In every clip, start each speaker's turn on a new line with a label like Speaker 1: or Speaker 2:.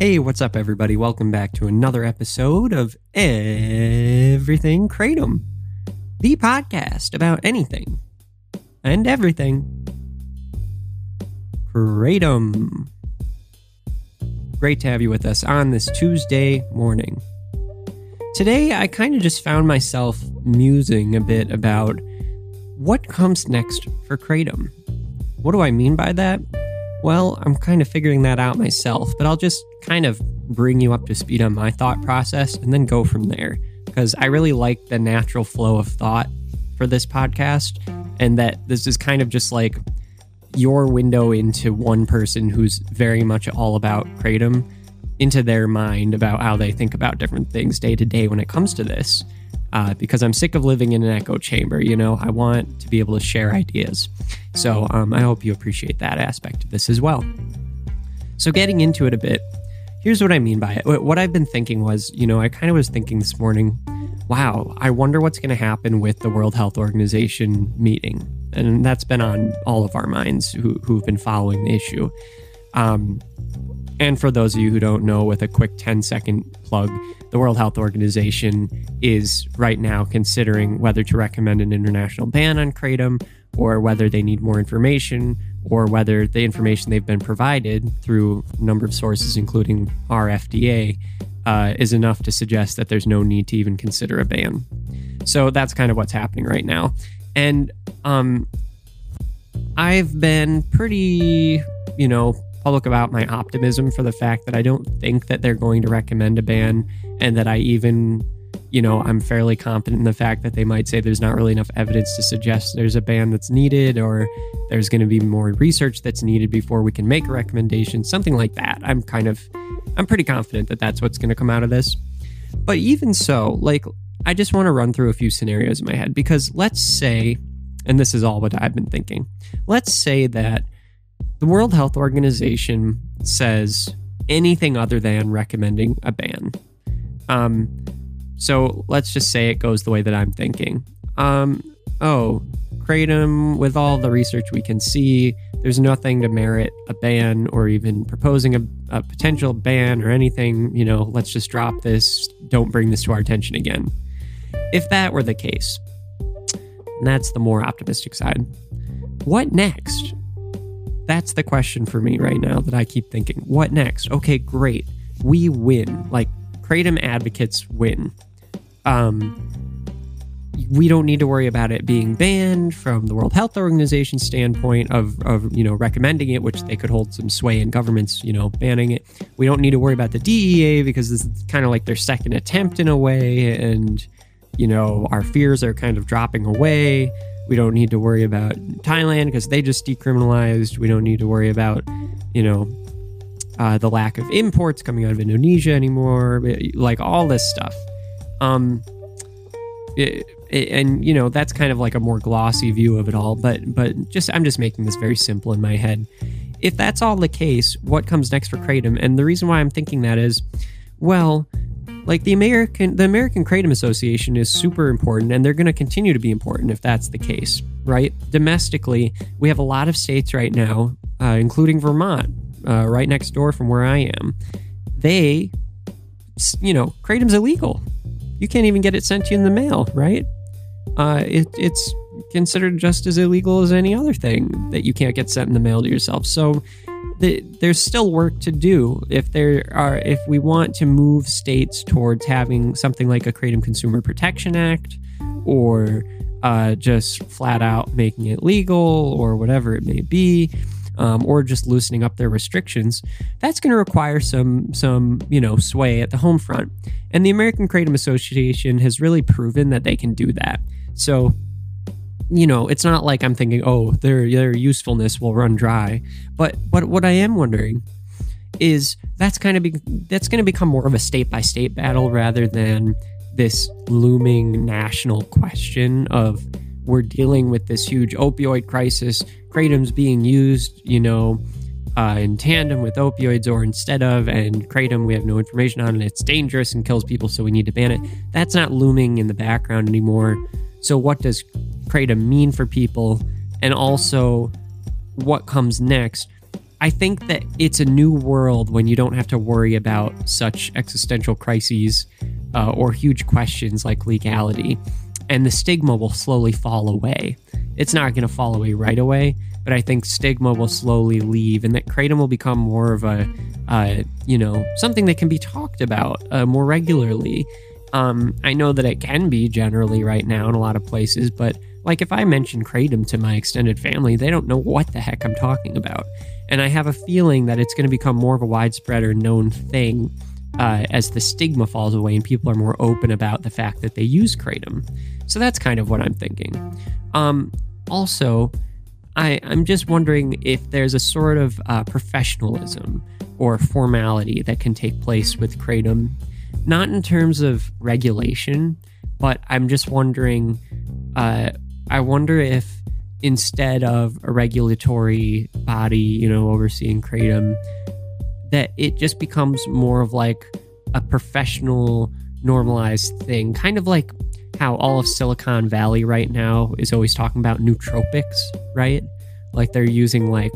Speaker 1: Hey, what's up, everybody? Welcome back to another episode of Everything Kratom, the podcast about anything and everything. Kratom. Great to have you with us on this Tuesday morning. Today, I kind of just found myself musing a bit about what comes next for Kratom. What do I mean by that? Well, I'm kind of figuring that out myself, but I'll just kind of bring you up to speed on my thought process and then go from there. Because I really like the natural flow of thought for this podcast, and that this is kind of just like your window into one person who's very much all about Kratom, into their mind about how they think about different things day to day when it comes to this. Uh, because I'm sick of living in an echo chamber. You know, I want to be able to share ideas. So um, I hope you appreciate that aspect of this as well. So, getting into it a bit, here's what I mean by it. What I've been thinking was, you know, I kind of was thinking this morning, wow, I wonder what's going to happen with the World Health Organization meeting. And that's been on all of our minds who, who've been following the issue. Um, and for those of you who don't know, with a quick 10 second plug, the World Health Organization is right now considering whether to recommend an international ban on kratom or whether they need more information or whether the information they've been provided through a number of sources, including our FDA, uh, is enough to suggest that there's no need to even consider a ban. So that's kind of what's happening right now. And um, I've been pretty, you know, public about my optimism for the fact that I don't think that they're going to recommend a ban and that I even, you know, I'm fairly confident in the fact that they might say there's not really enough evidence to suggest there's a ban that's needed or there's going to be more research that's needed before we can make a recommendation, something like that. I'm kind of, I'm pretty confident that that's what's going to come out of this. But even so, like, I just want to run through a few scenarios in my head because let's say, and this is all what I've been thinking, let's say that the World Health Organization says anything other than recommending a ban. Um, so let's just say it goes the way that I'm thinking. Um, oh, kratom, with all the research we can see, there's nothing to merit a ban or even proposing a, a potential ban or anything. You know, let's just drop this. Don't bring this to our attention again. If that were the case, and that's the more optimistic side. What next? That's the question for me right now that I keep thinking. What next? Okay, great. We win. Like Kratom advocates win. Um, we don't need to worry about it being banned from the World Health Organization standpoint of, of you know recommending it, which they could hold some sway in governments, you know, banning it. We don't need to worry about the DEA because this is kind of like their second attempt in a way, and you know our fears are kind of dropping away. We don't need to worry about Thailand because they just decriminalized. We don't need to worry about, you know, uh, the lack of imports coming out of Indonesia anymore. Like all this stuff. Um, it, it, and you know that's kind of like a more glossy view of it all. But but just I'm just making this very simple in my head. If that's all the case, what comes next for kratom? And the reason why I'm thinking that is, well, like the American the American Kratom Association is super important and they're going to continue to be important if that's the case, right? Domestically, we have a lot of states right now, uh, including Vermont, uh, right next door from where I am. They, you know, Kratom's illegal. You can't even get it sent to you in the mail, right? Uh, it, it's considered just as illegal as any other thing that you can't get sent in the mail to yourself. So the, there's still work to do if there are if we want to move states towards having something like a Kratom Consumer Protection Act or uh, just flat out making it legal or whatever it may be. Um, or just loosening up their restrictions, that's going to require some some you know sway at the home front. And the American Kratom Association has really proven that they can do that. So you know, it's not like I'm thinking, oh, their their usefulness will run dry. But but what I am wondering is that's kind of be, that's going to become more of a state by state battle rather than this looming national question of we're dealing with this huge opioid crisis. Kratom's being used, you know, uh, in tandem with opioids or instead of, and kratom we have no information on, and it's dangerous and kills people, so we need to ban it. That's not looming in the background anymore. So, what does kratom mean for people? And also, what comes next? I think that it's a new world when you don't have to worry about such existential crises uh, or huge questions like legality, and the stigma will slowly fall away. It's not going to fall away right away, but I think stigma will slowly leave, and that kratom will become more of a, uh, you know, something that can be talked about uh, more regularly. Um, I know that it can be generally right now in a lot of places, but like if I mention kratom to my extended family, they don't know what the heck I'm talking about. And I have a feeling that it's going to become more of a widespread or known thing uh, as the stigma falls away and people are more open about the fact that they use kratom. So that's kind of what I'm thinking. Um, also, I, I'm just wondering if there's a sort of uh, professionalism or formality that can take place with kratom, not in terms of regulation, but I'm just wondering uh, I wonder if instead of a regulatory body, you know, overseeing Kratom, that it just becomes more of like a professional, normalized thing, kind of like how all of Silicon Valley right now is always talking about nootropics, right? Like they're using like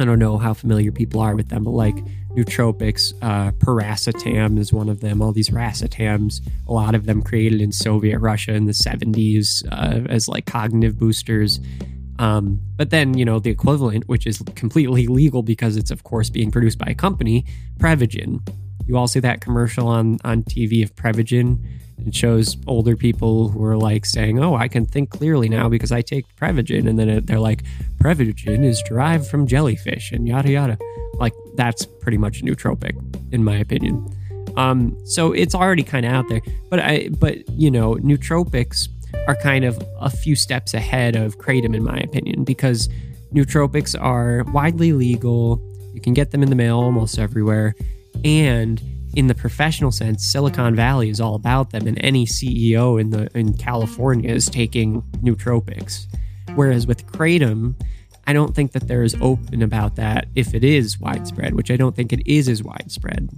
Speaker 1: I don't know how familiar people are with them, but like nootropics. Uh, piracetam is one of them. All these racetams, a lot of them created in Soviet Russia in the 70s uh, as like cognitive boosters. Um, but then, you know, the equivalent, which is completely legal because it's, of course, being produced by a company, Prevagen. You all see that commercial on, on TV of Prevagen it shows older people who are like saying, "Oh, I can think clearly now because I take Prevagen," and then they're like, "Prevagen is derived from jellyfish," and yada yada. Like that's pretty much nootropic, in my opinion. Um, so it's already kind of out there, but I, but you know, nootropics are kind of a few steps ahead of kratom, in my opinion, because nootropics are widely legal. You can get them in the mail almost everywhere, and in the professional sense, Silicon Valley is all about them, and any CEO in the in California is taking nootropics. Whereas with kratom, I don't think that they're as open about that if it is widespread, which I don't think it is as widespread.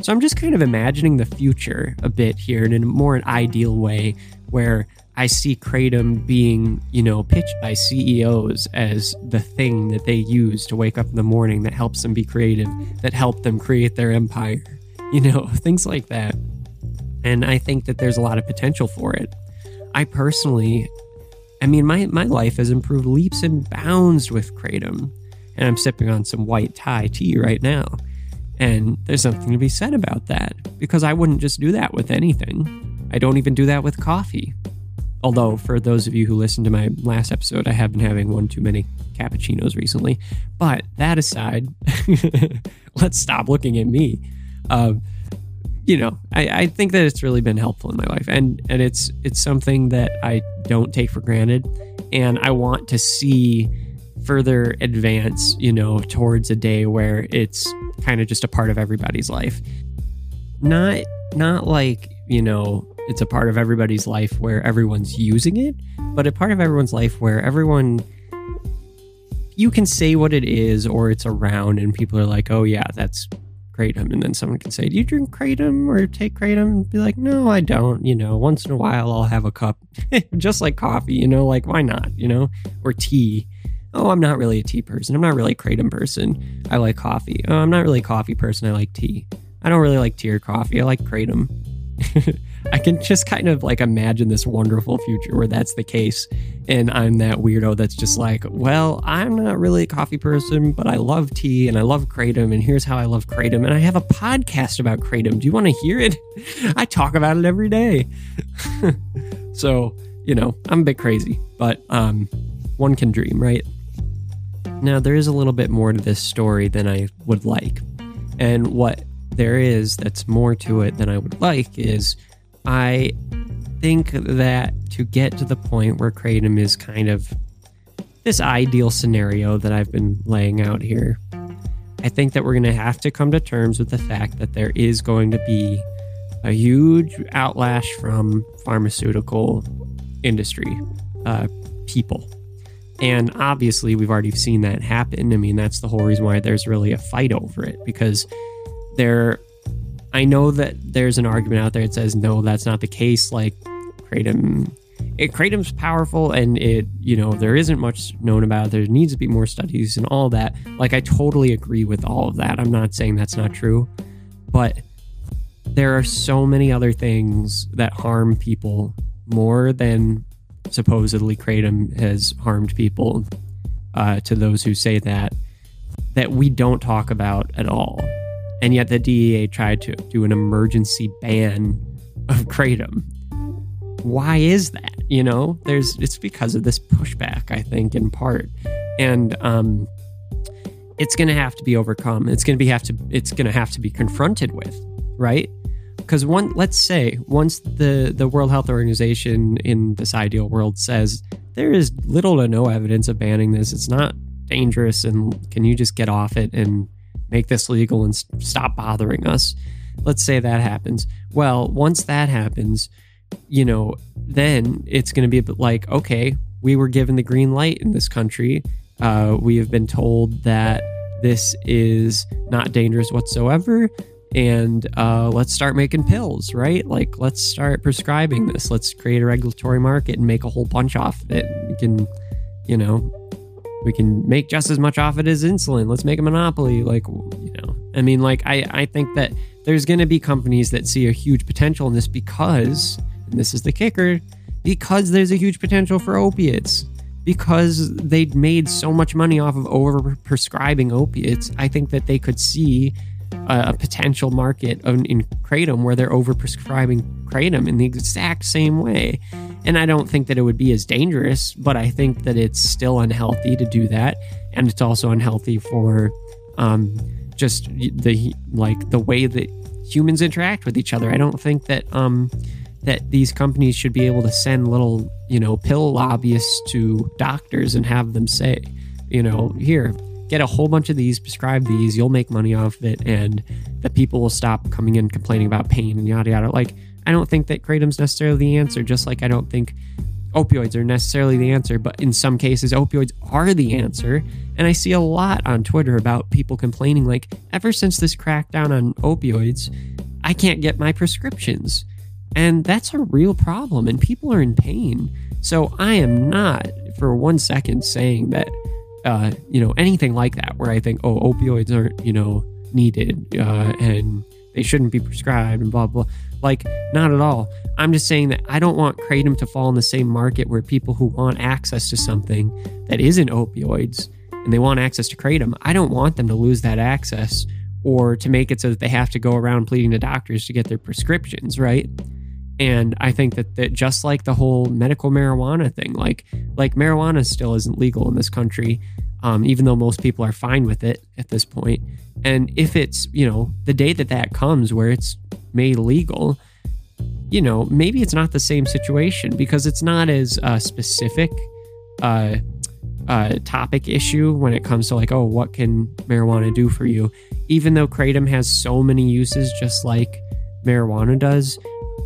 Speaker 1: So I'm just kind of imagining the future a bit here in a more an ideal way where I see kratom being, you know, pitched by CEOs as the thing that they use to wake up in the morning that helps them be creative, that help them create their empire you know, things like that. And I think that there's a lot of potential for it. I personally, I mean, my, my life has improved leaps and bounds with Kratom. And I'm sipping on some white Thai tea right now. And there's something to be said about that because I wouldn't just do that with anything. I don't even do that with coffee. Although, for those of you who listened to my last episode, I have been having one too many cappuccinos recently. But that aside, let's stop looking at me. Um, you know, I, I think that it's really been helpful in my life, and and it's it's something that I don't take for granted, and I want to see further advance, you know, towards a day where it's kind of just a part of everybody's life. Not not like, you know, it's a part of everybody's life where everyone's using it, but a part of everyone's life where everyone you can say what it is or it's around and people are like, "Oh yeah, that's kratom. And then someone can say do you drink kratom or take kratom? And be like no i don't you know. Once in a while i'll have a cup. Just like coffee you know like why not you know? Or tea. Oh i'm not really a tea person. I'm not really a kratom person. I like coffee. Oh i'm not really a coffee person. I like tea. I don't really like tea or coffee. I like kratom I can just kind of like imagine this wonderful future where that's the case. And I'm that weirdo that's just like, well, I'm not really a coffee person, but I love tea and I love Kratom. And here's how I love Kratom. And I have a podcast about Kratom. Do you want to hear it? I talk about it every day. so, you know, I'm a bit crazy, but um, one can dream, right? Now, there is a little bit more to this story than I would like. And what there is that's more to it than I would like is I think that to get to the point where Kratom is kind of this ideal scenario that I've been laying out here, I think that we're going to have to come to terms with the fact that there is going to be a huge outlash from pharmaceutical industry uh, people. And obviously, we've already seen that happen. I mean, that's the whole reason why there's really a fight over it because there, I know that there's an argument out there that says, no, that's not the case. Like, Kratom, it, Kratom's powerful and it, you know, there isn't much known about it. There needs to be more studies and all that. Like, I totally agree with all of that. I'm not saying that's not true, but there are so many other things that harm people more than supposedly kratom has harmed people uh, to those who say that that we don't talk about at all and yet the DEA tried to do an emergency ban of kratom. Why is that? You know there's it's because of this pushback i think in part. And um it's going to have to be overcome. It's going to be have to it's going to have to be confronted with right? Because one let's say once the the world health organization in this ideal world says there is little to no evidence of banning this it's not dangerous and can you just get off it and make this legal and stop bothering us let's say that happens well once that happens you know then it's going to be a bit like okay we were given the green light in this country uh, we have been told that this is not dangerous whatsoever and uh, let's start making pills, right? Like, let's start prescribing this. Let's create a regulatory market and make a whole bunch off of it. We can, you know, we can make just as much off it as insulin. Let's make a monopoly. Like, you know, I mean, like, I, I think that there's going to be companies that see a huge potential in this because, and this is the kicker, because there's a huge potential for opiates. Because they'd made so much money off of over prescribing opiates, I think that they could see a, potential market in kratom where they're over prescribing kratom in the exact same way. And I don't think that it would be as dangerous, but I think that it's still unhealthy to do that, and it's also unhealthy for um, just the like the way that humans interact with each other. I don't think that um, that these companies should be able to send little you know pill lobbyists to doctors and have them say, you know, here get a whole bunch of these, prescribe these, you'll make money off of it, and the people will stop coming in complaining about pain and yada yada. Like, I don't think that kratom's necessarily the answer, just like I don't think opioids are necessarily the answer, but in some cases, opioids are the answer. And I see a lot on Twitter about people complaining, like, ever since this crackdown on opioids, I can't get my prescriptions. And that's a real problem, and people are in pain. So I am not for one second saying that uh, you know, anything like that, where I think, oh, opioids aren't, you know, needed uh, and they shouldn't be prescribed and blah, blah. Like, not at all. I'm just saying that I don't want Kratom to fall in the same market where people who want access to something that isn't opioids and they want access to Kratom, I don't want them to lose that access or to make it so that they have to go around pleading to doctors to get their prescriptions, right? And I think that, that just like the whole medical marijuana thing, like like marijuana still isn't legal in this country, um, even though most people are fine with it at this point. And if it's you know the day that that comes where it's made legal, you know maybe it's not the same situation because it's not as uh, specific uh, uh, topic issue when it comes to like oh what can marijuana do for you, even though kratom has so many uses just like marijuana does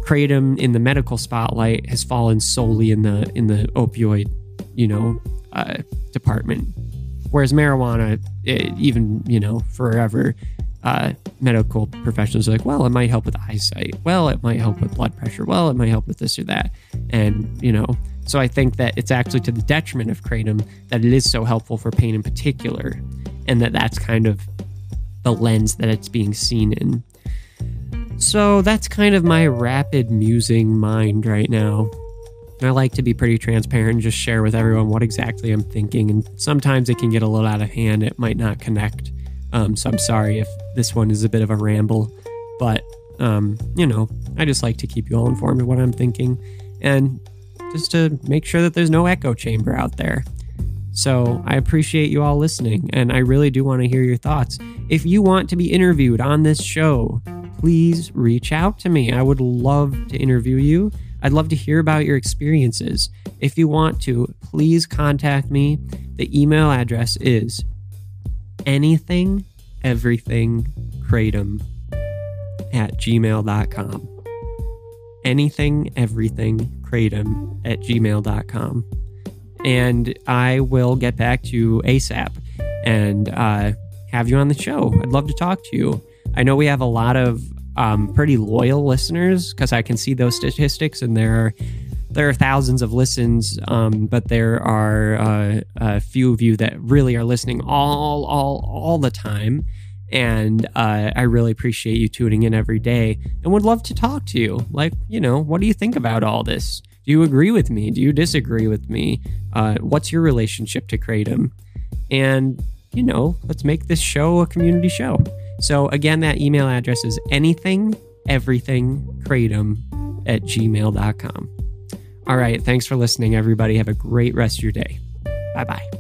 Speaker 1: kratom in the medical spotlight has fallen solely in the in the opioid, you know, uh, department. Whereas marijuana, it, even you know, forever, uh, medical professionals are like, well, it might help with eyesight. Well, it might help with blood pressure. Well, it might help with this or that. And you know, so I think that it's actually to the detriment of kratom that it is so helpful for pain in particular, and that that's kind of the lens that it's being seen in. So that's kind of my rapid musing mind right now. I like to be pretty transparent and just share with everyone what exactly I'm thinking. And sometimes it can get a little out of hand. It might not connect. Um, so I'm sorry if this one is a bit of a ramble. But, um, you know, I just like to keep you all informed of what I'm thinking and just to make sure that there's no echo chamber out there. So I appreciate you all listening, and I really do want to hear your thoughts. If you want to be interviewed on this show, please reach out to me. I would love to interview you. I'd love to hear about your experiences. If you want to, please contact me. The email address is anything, everything, kratom at gmail.com. Anything, everything, kratom at gmail.com. And I will get back to you ASAP and uh, have you on the show. I'd love to talk to you. I know we have a lot of um, pretty loyal listeners because I can see those statistics, and there are there are thousands of listens, um, but there are uh, a few of you that really are listening all all all the time. And uh, I really appreciate you tuning in every day and would love to talk to you. Like, you know, what do you think about all this? Do you agree with me? Do you disagree with me? Uh, what's your relationship to Kratom? And, you know, let's make this show a community show. So, again, that email address is anything, everything, kratom at gmail.com. All right. Thanks for listening, everybody. Have a great rest of your day. Bye bye.